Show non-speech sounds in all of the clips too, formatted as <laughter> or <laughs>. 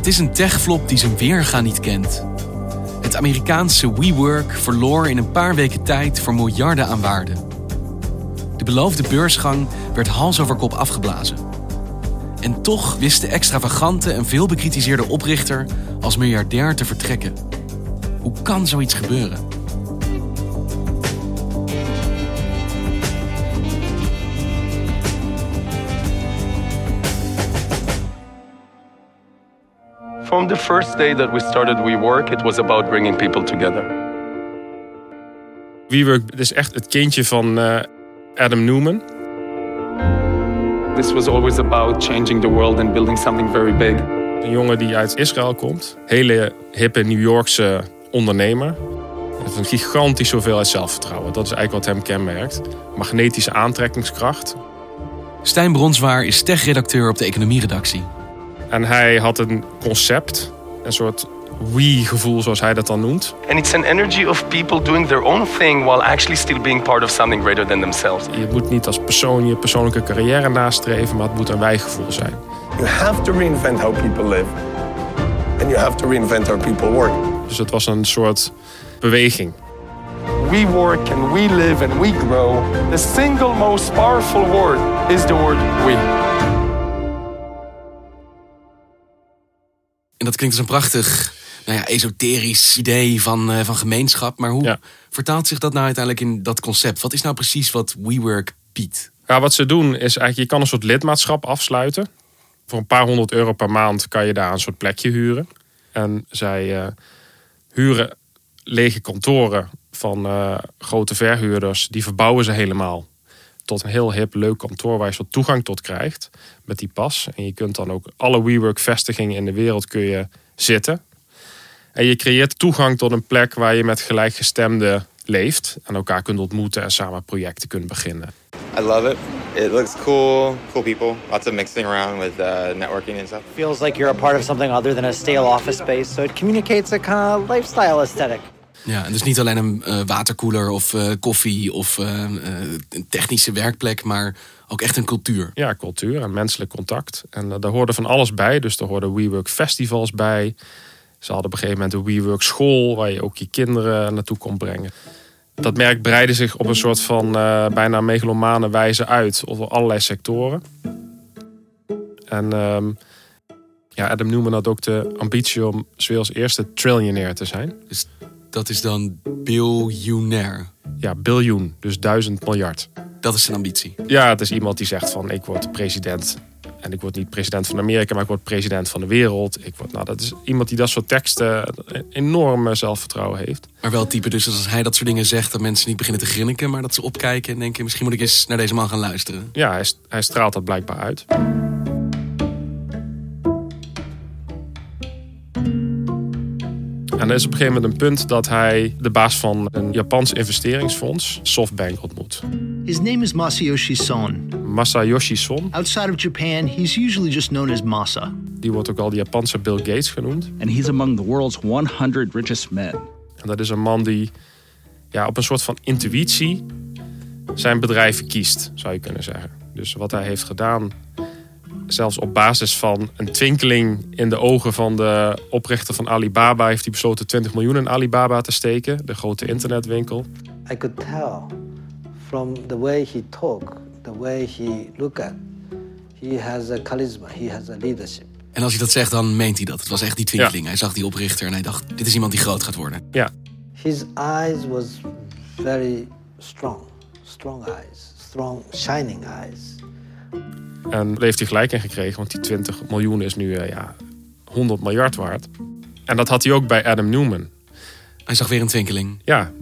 Het is een techflop die zijn weerga niet kent. Het Amerikaanse WeWork verloor in een paar weken tijd voor miljarden aan waarde. De beloofde beursgang werd hals over kop afgeblazen. En toch wist de extravagante en veel bekritiseerde oprichter als miljardair te vertrekken. Hoe kan zoiets gebeuren? From the first day that we started WeWork, it was about bringing people together. WeWork is echt het kindje van eh, Adam Newman. This was always about changing the world and building something very big. Een jongen die uit Israël komt. Hele hippe New Yorkse ondernemer. Heeft een gigantisch hoeveelheid zelfvertrouwen. Dat is eigenlijk wat hem kenmerkt. Magnetische aantrekkingskracht. Stijn Bronswaar is tech-redacteur op de economieredactie. En hij had een concept. Een soort we-gevoel zoals hij dat dan noemt. And it's an energy of people doing their own thing while actually still being part of something greater than themselves. Je moet niet als persoon je persoonlijke carrière nastreven. Maar het moet een wij-gevoel zijn. You have to reinvent how people live. And you have to reinvent how people work. Dus het was een soort beweging. We work and we live and we grow. The single most powerful word is the word we. En dat klinkt als een prachtig, nou ja, esoterisch idee van, eh, van gemeenschap. Maar hoe Ja. vertaalt zich dat nou uiteindelijk in dat concept? Wat is nou precies wat WeWork biedt? Ja, wat ze doen is eigenlijk, je kan een soort lidmaatschap afsluiten. Voor een paar honderd euro per maand kan je daar een soort plekje huren. En zij eh, huren lege kantoren van eh, grote verhuurders. Die verbouwen ze helemaal tot een heel hip, leuk kantoor waar je soort toegang tot krijgt met die pas. En je kunt dan ook alle WeWork-vestigingen in de wereld kun je zitten. En je creëert toegang tot een plek waar je met gelijkgestemden leeft. En elkaar kunt ontmoeten en samen projecten kunt beginnen. I love it. It looks cool, cool people, lots of mixing around with uh, networking and stuff. feels like you're a part of something other than a stale office space, so it communicates a kind of lifestyle aesthetic. Ja, en dus niet alleen een eh, waterkoeler of eh, koffie of eh, een technische werkplek, maar ook echt een cultuur. Ja, cultuur en menselijk contact. En daar hoorde van alles bij. Dus er hoorden WeWork festivals bij. Ze hadden op een gegeven moment een WeWork school waar je ook je kinderen naartoe kon brengen. Dat merk breidde zich op een soort van bijna megalomane wijze uit over allerlei sectoren. En ehm, ja, Adam Newman had ook de ambitie om 's werelds eerste trillionair te zijn. Dus dat is dan biljonair. Ja, biljoen, dus duizend miljard. Dat is zijn ambitie. Ja, het is iemand die zegt van ik word president. En ik word niet president van Amerika, maar ik word president van de wereld. Ik word, nou, dat is iemand die dat soort teksten enorm eh, zelfvertrouwen heeft. Maar wel type dus als hij dat soort dingen zegt, dat mensen niet beginnen te grinniken, maar dat ze opkijken en denken, misschien moet ik eens naar deze man gaan luisteren. Ja, hij, hij straalt dat blijkbaar uit. En er is op een gegeven moment een punt dat hij de baas van een Japans investeringsfonds, SoftBank, ontmoet. His name is Masayoshi Son. Masayoshi Son, Outside of Japan, he's usually just known as Masa. die wordt ook al de Japanse Bill Gates genoemd. and he's among the world's 100 richest men. En dat is een man die ja, op een soort van intuïtie zijn bedrijven kiest, zou je kunnen zeggen. Dus wat hij heeft gedaan, zelfs op basis van een twinkeling in de ogen van de oprichter van Alibaba, heeft hij besloten 20 miljoen in Alibaba te steken, de grote internetwinkel. I could tell from the way he talk, the way he look at, he has a charisma, he has a leadership. En als hij dat zegt, dan meent hij dat. Het was echt die twinkeling. Hij zag die oprichter en hij dacht, dit is iemand die groot gaat worden. Ja, His eyes was very strong, strong eyes, strong shining eyes. En daar heeft hij gelijk in gekregen, want die 20 miljoen is nu eh, ja, 100 miljard waard. En dat had hij ook bij Adam Newman. Hij zag weer een twinkeling. Ja,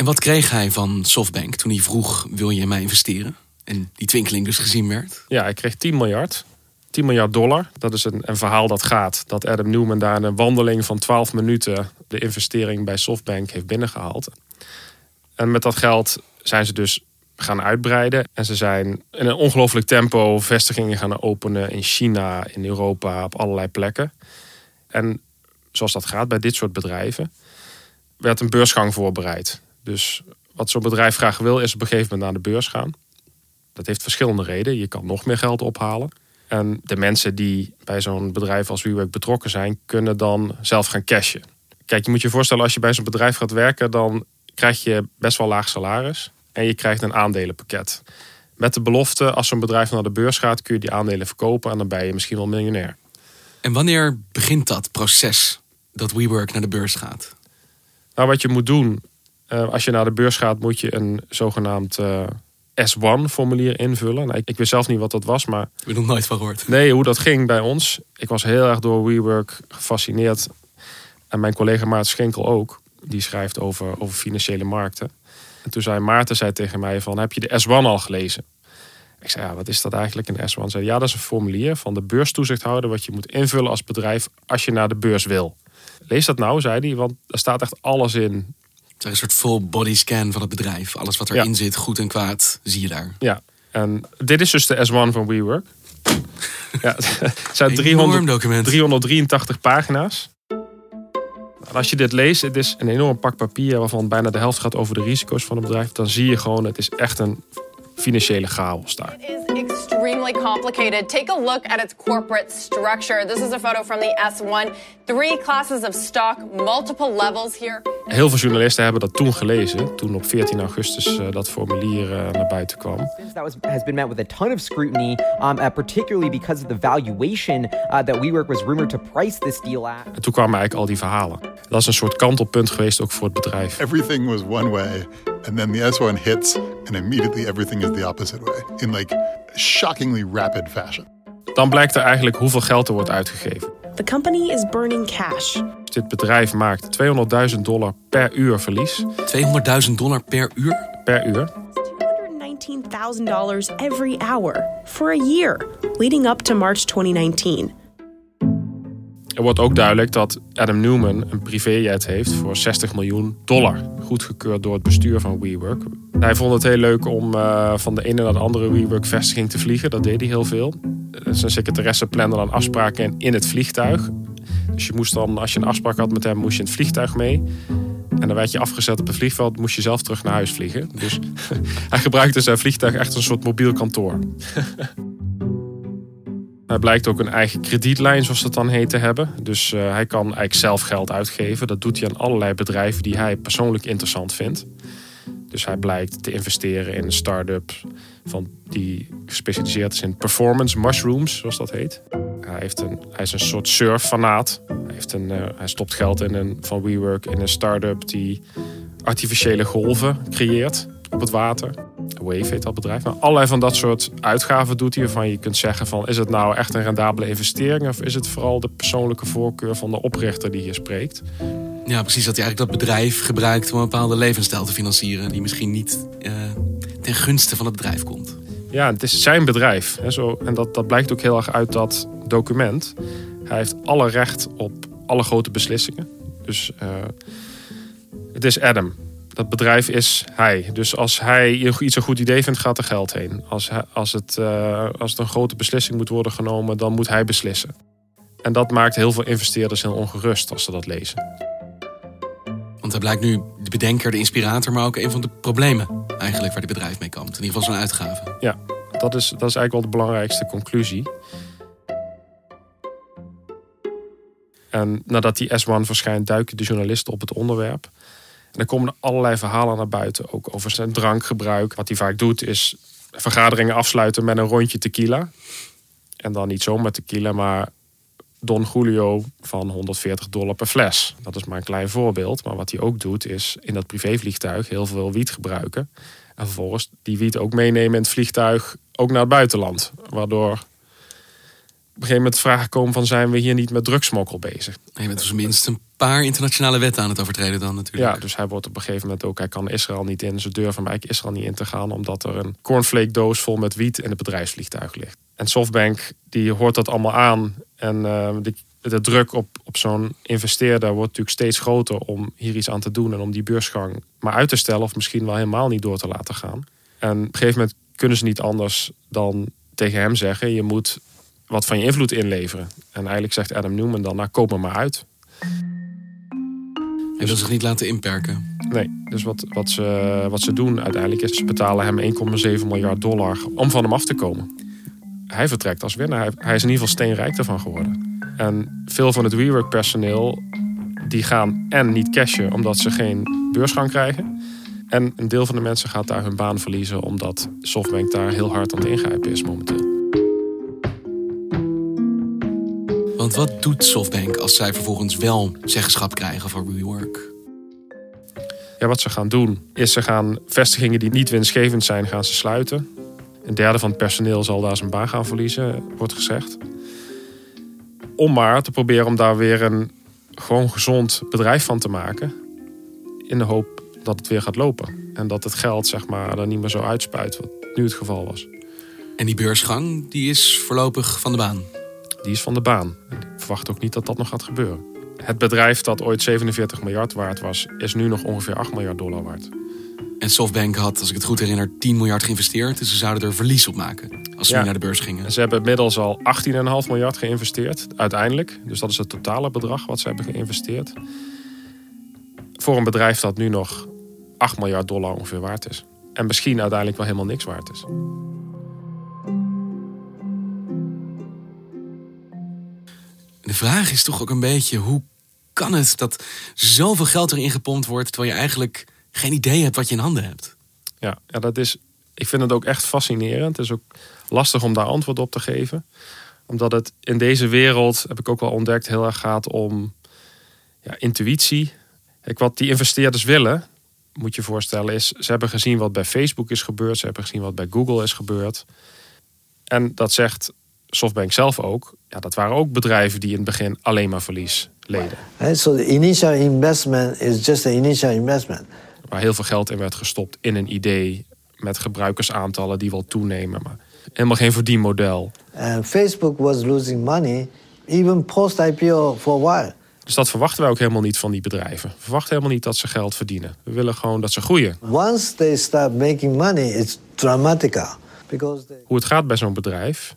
En wat kreeg hij van SoftBank toen hij vroeg: wil je in mij investeren? En die twinkeling dus gezien werd. Ja, hij kreeg 10 miljard. 10 miljard dollar. Dat is een, een verhaal dat gaat. Dat Adam Newman daar in een wandeling van 12 minuten de investering bij SoftBank heeft binnengehaald. En met dat geld zijn ze dus gaan uitbreiden. En ze zijn in een ongelooflijk tempo vestigingen gaan openen in China, in Europa, op allerlei plekken. En zoals dat gaat bij dit soort bedrijven, werd een beursgang voorbereid. Dus wat zo'n bedrijf graag wil, is op een gegeven moment naar de beurs gaan. Dat heeft verschillende redenen. Je kan nog meer geld ophalen. En de mensen die bij zo'n bedrijf als WeWork betrokken zijn, kunnen dan zelf gaan cashen. Kijk, je moet je voorstellen, als je bij zo'n bedrijf gaat werken, dan krijg je best wel laag salaris. En je krijgt een aandelenpakket. Met de belofte, als zo'n bedrijf naar de beurs gaat, kun je die aandelen verkopen en dan ben je misschien wel miljonair. En wanneer begint dat proces dat WeWork naar de beurs gaat? Nou, wat je moet doen, uh, als je naar de beurs gaat, moet je een zogenaamd uh, S1-formulier invullen. Nou, ik, ik wist zelf niet wat dat was, maar... Ik heb nog nooit van gehoord. Nee, hoe dat ging bij ons. Ik was heel erg door WeWork gefascineerd. En mijn collega Maarten Schenkel ook. Die schrijft over, over financiële markten. En toen zei Maarten zei tegen mij van, heb je de S1 al gelezen? Ik zei, ja, wat is dat eigenlijk, een S1? Zei, ja, dat is een formulier van de beurstoezichthouder... wat je moet invullen als bedrijf als je naar de beurs wil. Lees dat nou, zei hij, want er staat echt alles in. Het is een soort full body scan van het bedrijf. Alles wat erin zit, goed en kwaad, zie je daar. Ja, en dit is dus de S1 van WeWork. ja, het zijn 300, document. 383 pagina's. En als je dit leest, het is een enorm pak papier waarvan bijna de helft gaat over de risico's van het bedrijf. Dan zie je gewoon, het is echt een financiële chaos daar. Extremely complicated. Take a look at its corporate structure. This is a photo from the S1. Three classes of stock, multiple levels here. Heel veel journalisten hebben dat toen gelezen, toen op 14 augustus uh, dat formulier uh, naar buiten kwam. That was, has been met with a ton of scrutiny, um, uh, particularly because of the valuation that WeWork was rumored to price this deal at. En toen kwamen eigenlijk al die verhalen. Dat is een soort kantelpunt geweest ook voor het bedrijf. Everything was one way, and then the S1 hits, and immediately everything is the opposite way. In like shockingly rapid fashion. Dan blijkt er eigenlijk hoeveel geld er wordt uitgegeven. The company is burning cash. Dit bedrijf maakt 200.000 dollar per uur verlies. 200.000 dollar per uur? Per uur. $219,000 every hour for a year, leading up to March 2019. Er wordt ook duidelijk dat Adam Newman een privéjet heeft voor 60 miljoen dollar. Goedgekeurd door het bestuur van WeWork. Hij vond het heel leuk om uh, van de ene naar de andere WeWork-vestiging te vliegen. Dat deed hij heel veel. Zijn secretaresse plande dan afspraken in, in het vliegtuig. Dus je moest dan, als je een afspraak had met hem, moest je in het vliegtuig mee. En dan werd je afgezet op het vliegveld, moest je zelf terug naar huis vliegen. Dus <laughs> hij gebruikte zijn vliegtuig echt als een soort mobiel kantoor. <laughs> Hij blijkt ook een eigen kredietlijn, zoals dat dan heet, te hebben. Dus uh, hij kan eigenlijk zelf geld uitgeven. Dat doet hij aan allerlei bedrijven die hij persoonlijk interessant vindt. Dus hij blijkt te investeren in een start-up van die gespecialiseerd is in performance mushrooms, zoals dat heet. Hij, heeft een, hij is een soort surffanaat. Hij, heeft een, uh, hij stopt geld in een, van WeWork in een start-up die artificiële golven creëert op het water. Wave heet dat bedrijf. Nou, allerlei van dat soort uitgaven doet hij waarvan je kunt zeggen van... is het nou echt een rendabele investering... of is het vooral de persoonlijke voorkeur van de oprichter die hier spreekt? Ja, precies. Dat hij eigenlijk dat bedrijf gebruikt om een bepaalde levensstijl te financieren... die misschien niet uh, ten gunste van het bedrijf komt. Ja, het is zijn bedrijf. Hè, zo, en dat, dat blijkt ook heel erg uit dat document. Hij heeft alle recht op alle grote beslissingen. Dus uh, het is Adam dat bedrijf is hij. Dus als hij iets een goed idee vindt, gaat er geld heen. Als, hij, als, het, uh, als het een grote beslissing moet worden genomen, dan moet hij beslissen. En dat maakt heel veel investeerders heel ongerust als ze dat lezen. Want hij blijkt nu de bedenker, de inspirator, maar ook een van de problemen eigenlijk waar het bedrijf mee kampt. In ieder geval zijn uitgaven. Ja, dat is, dat is eigenlijk wel de belangrijkste conclusie. En nadat die S1 verschijnt, duiken de journalisten op het onderwerp. En dan komen er allerlei verhalen naar buiten, ook over zijn drankgebruik. Wat hij vaak doet is vergaderingen afsluiten met een rondje tequila. En dan niet zomaar tequila, maar Don Julio van 140 dollar per fles. Dat is maar een klein voorbeeld. Maar wat hij ook doet is in dat privévliegtuig heel veel wiet gebruiken. En vervolgens die wiet ook meenemen in het vliegtuig, ook naar het buitenland. Waardoor een gegeven moment de vraag gekomen van zijn we hier niet met drugsmokkel bezig? Je bent op zijn minst een paar internationale wetten aan het overtreden dan natuurlijk. Ja, dus hij wordt op een gegeven moment ook, hij kan Israël niet in. Ze durven hem eigenlijk Israël niet in te gaan, omdat er een cornflake doos vol met wiet in het bedrijfsvliegtuig ligt. En Softbank die hoort dat allemaal aan. En uh, de, de, druk op, op zo'n investeerder wordt natuurlijk steeds groter om hier iets aan te doen en om die beursgang maar uit te stellen of misschien wel helemaal niet door te laten gaan. En op een gegeven moment kunnen ze niet anders dan tegen hem zeggen: je moet wat van je invloed inleveren. En eigenlijk zegt Adam Newman dan: nou, koop me maar uit. Hij wil zich niet laten inperken. Nee, dus wat, wat, ze, wat ze doen uiteindelijk is... ze betalen hem 1,7 miljard dollar om van hem af te komen. Hij vertrekt als winnaar. Hij, hij is in ieder geval steenrijk ervan geworden. En veel van het WeWork-personeel... die gaan en niet cashen omdat ze geen beursgang krijgen... en een deel van de mensen gaat daar hun baan verliezen... omdat Softbank daar heel hard aan het ingrijpen is momenteel. Want wat doet Softbank als zij vervolgens wel zeggenschap krijgen voor WeWork? Ja, wat ze gaan doen is ze gaan vestigingen die niet winstgevend zijn, gaan ze sluiten. Een derde van het personeel zal daar zijn baan gaan verliezen, wordt gezegd. Om maar te proberen om daar weer een gewoon gezond bedrijf van te maken. In de hoop dat het weer gaat lopen. En dat het geld zeg maar, er niet meer zo uitspuit, wat nu het geval was. En die beursgang die is voorlopig van de baan? die is van de baan. Ik verwacht ook niet dat dat nog gaat gebeuren. Het bedrijf dat ooit 47 miljard waard was, is nu nog ongeveer 8 miljard dollar waard. En Softbank had, als ik het goed herinner, 10 miljard geïnvesteerd. Dus ze zouden er verlies op maken als ze nu naar de beurs gingen. Ze hebben inmiddels al 18,5 miljard geïnvesteerd, uiteindelijk. Dus dat is het totale bedrag wat ze hebben geïnvesteerd. Voor een bedrijf dat nu nog 8 miljard dollar ongeveer waard is. En misschien uiteindelijk wel helemaal niks waard is. De vraag is toch ook een beetje: hoe kan het dat zoveel geld erin gepompt wordt terwijl je eigenlijk geen idee hebt wat je in handen hebt? Ja, ja dat is. Ik vind het ook echt fascinerend. Het is ook lastig om daar antwoord op te geven. Omdat het in deze wereld, heb ik ook wel ontdekt, heel erg gaat om ja, intuïtie. Kijk, wat die investeerders willen, moet je voorstellen, is ze hebben gezien wat bij Facebook is gebeurd. Ze hebben gezien wat bij Google is gebeurd. En dat zegt Softbank zelf ook, ja, dat waren ook bedrijven die in het begin alleen maar verlies leden. So the initial investment is just an initial investment. Waar heel veel geld in werd gestopt in een idee met gebruikersaantallen die wel toenemen, maar helemaal geen verdienmodel. And Facebook was losing money even post IPO for a while. Dus dat verwachten wij ook helemaal niet van die bedrijven. We verwachten helemaal niet dat ze geld verdienen. We willen gewoon dat ze groeien. Once they start making money, it's dramatica. Because they... Hoe het gaat bij zo'n bedrijf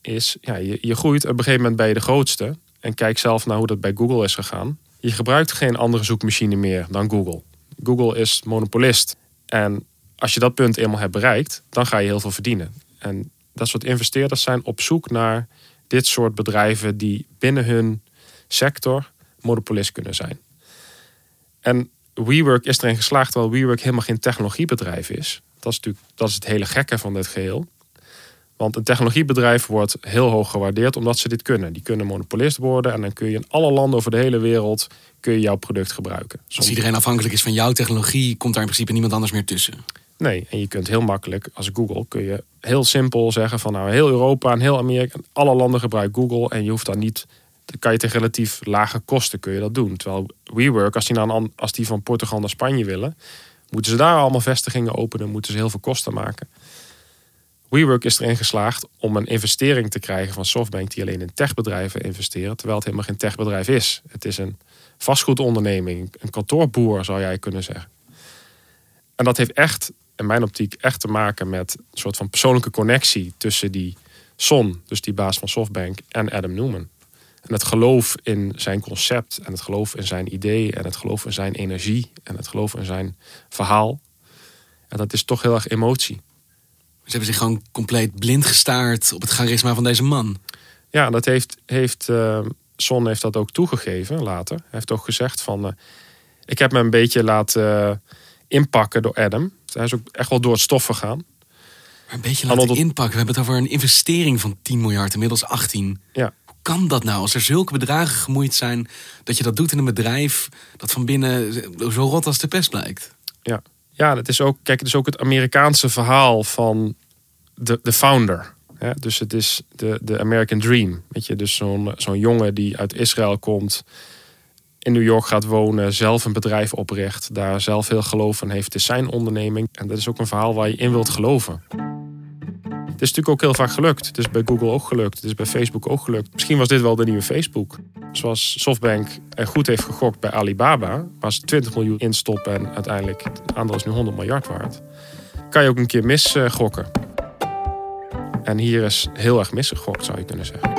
is, ja, je, je groeit. Op een gegeven moment ben je de grootste. En kijk zelf naar hoe dat bij Google is gegaan. Je gebruikt geen andere zoekmachine meer dan Google. Google is monopolist. En als je dat punt eenmaal hebt bereikt, dan ga je heel veel verdienen. En dat soort investeerders zijn op zoek naar dit soort bedrijven die binnen hun sector monopolist kunnen zijn. En WeWork is erin geslaagd, terwijl WeWork helemaal geen technologiebedrijf is. Dat is natuurlijk dat is het hele gekke van dit geheel. Want een technologiebedrijf wordt heel hoog gewaardeerd omdat ze dit kunnen. Die kunnen monopolist worden en dan kun je in alle landen over de hele wereld kun je jouw product gebruiken. Als iedereen afhankelijk is van jouw technologie, komt daar in principe niemand anders meer tussen. Nee, en je kunt heel makkelijk als Google kun je heel simpel zeggen van nou heel Europa en heel Amerika, alle landen gebruiken Google en je hoeft daar niet dan kan je tegen relatief lage kosten kun je dat doen. Terwijl WeWork, als die, nou, als die van Portugal naar Spanje willen, moeten ze daar allemaal vestigingen openen, moeten ze heel veel kosten maken. WeWork is erin geslaagd om een investering te krijgen van Softbank die alleen in techbedrijven investeren, terwijl het helemaal geen techbedrijf is. Het is een vastgoedonderneming, een kantoorboer zou jij kunnen zeggen. En dat heeft echt, in mijn optiek, echt te maken met een soort van persoonlijke connectie tussen die Son, dus die baas van Softbank, en Adam Newman. En het geloof in zijn concept en het geloof in zijn idee en het geloof in zijn energie en het geloof in zijn verhaal. En dat is toch heel erg emotie. Ze hebben zich gewoon compleet blind gestaard op het charisma van deze man. Ja, dat heeft, heeft uh, Son heeft dat ook toegegeven later. Hij heeft ook gezegd van... Uh, ik heb me een beetje laten uh, inpakken door Adam. Hij is ook echt wel door het stof gegaan. Maar een beetje laten inpakken. We hebben het over een investering van 10 miljard, inmiddels 18. Ja. Hoe kan dat nou? Als er zulke bedragen gemoeid zijn... dat je dat doet in een bedrijf dat van binnen zo rot als de pest blijkt. Ja, ja, het is ook, kijk, het is ook het Amerikaanse verhaal van de, de founder. Hè? Dus het is de, de American Dream. Weet je, dus zo'n zo'n jongen die uit Israël komt, in New York gaat wonen, zelf een bedrijf opricht, daar zelf heel geloof in heeft. Is zijn onderneming. En dat is ook een verhaal waar je in wilt geloven. Het is natuurlijk ook heel vaak gelukt. Het is bij Google ook gelukt. Het is bij Facebook ook gelukt. Misschien was dit wel de nieuwe Facebook. Zoals Softbank er goed heeft gegokt bij Alibaba, waar ze 20 miljoen instoppen en uiteindelijk het aandeel is nu 100 miljard waard. Kan je ook een keer misgokken. En hier is heel erg misgegokt, zou je kunnen zeggen.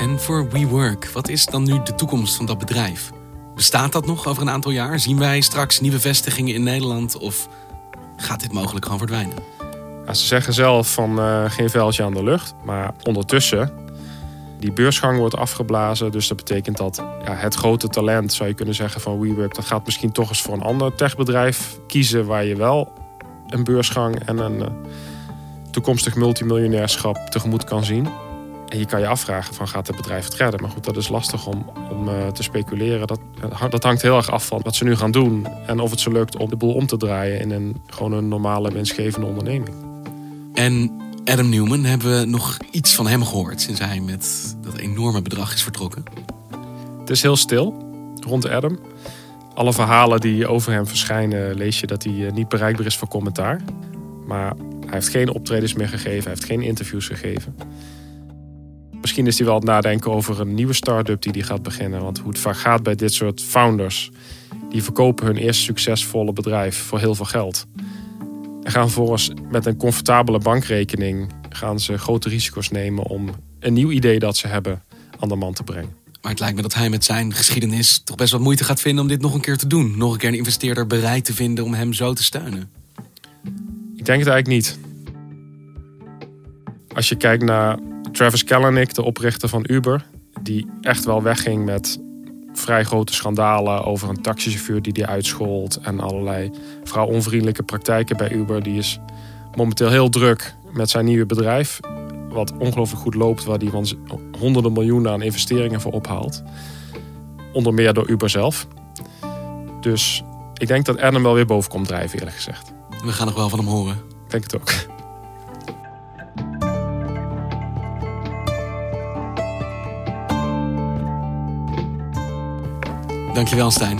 En voor WeWork, wat is dan nu de toekomst van dat bedrijf? Bestaat dat nog over een aantal jaar? Zien wij straks nieuwe vestigingen in Nederland? Of gaat dit mogelijk gewoon verdwijnen? Ja, ze zeggen zelf van uh, geen vuiltje aan de lucht. Maar ondertussen, die beursgang wordt afgeblazen. Dus dat betekent dat ja, het grote talent, zou je kunnen zeggen, van WeWork... dat gaat misschien toch eens voor een ander techbedrijf kiezen... waar je wel een beursgang en een uh, toekomstig multimiljonairschap tegemoet kan zien. En je kan je afvragen van gaat het bedrijf het redden? Maar goed, dat is lastig om, om uh, te speculeren. Dat, dat hangt heel erg af van wat ze nu gaan doen. En of het ze lukt om de boel om te draaien in een, gewoon een normale winstgevende onderneming. En Adam Newman, hebben we nog iets van hem gehoord sinds hij met dat enorme bedrag is vertrokken? Het is heel stil rond Adam. Alle verhalen die over hem verschijnen, lees je dat hij niet bereikbaar is voor commentaar. Maar hij heeft geen optredens meer gegeven, hij heeft geen interviews gegeven. Misschien is hij wel aan het nadenken over een nieuwe start-up die hij gaat beginnen. Want hoe het vaak gaat bij dit soort founders, die verkopen hun eerste succesvolle bedrijf voor heel veel geld. En gaan vervolgens met een comfortabele bankrekening gaan ze grote risico's nemen om een nieuw idee dat ze hebben aan de man te brengen. Maar het lijkt me dat hij met zijn geschiedenis toch best wat moeite gaat vinden om dit nog een keer te doen. Nog een keer een investeerder bereid te vinden om hem zo te steunen. Ik denk het eigenlijk niet. Als je kijkt naar Travis Kalanick, de oprichter van Uber, die echt wel wegging met vrij grote schandalen over een taxichauffeur die die uitschold en allerlei vrouwonvriendelijke praktijken bij Uber. Die is momenteel heel druk met zijn nieuwe bedrijf, wat ongelooflijk goed loopt, waar hij honderden miljoenen aan investeringen voor ophaalt. Onder meer door Uber zelf. Dus ik denk dat Adam wel weer boven komt drijven, eerlijk gezegd. We gaan nog wel van hem horen. Ik denk het ook. Dankjewel, Stijn.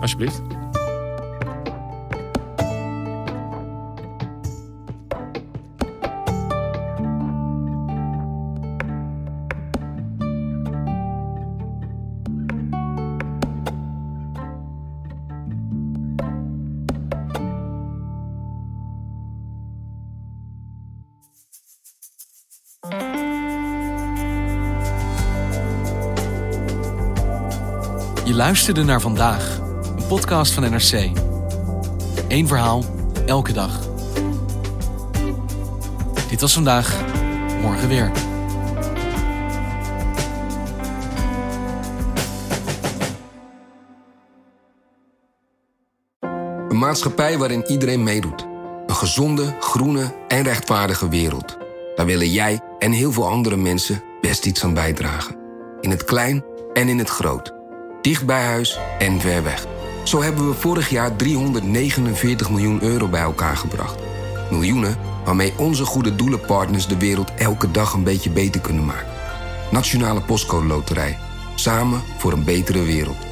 Alsjeblieft. Je luisterde naar vandaag, een podcast van NRC. Eén verhaal, elke dag. Dit was vandaag, morgen weer. Een maatschappij waarin iedereen meedoet. Een gezonde, groene en rechtvaardige wereld. Daar willen jij en heel veel andere mensen best iets aan bijdragen. In het klein en in het groot. Dicht bij huis en ver weg. Zo hebben we vorig jaar 349 miljoen euro bij elkaar gebracht. Miljoenen waarmee onze goede doelenpartners de wereld elke dag een beetje beter kunnen maken. Nationale Postcode Loterij. Samen voor een betere wereld.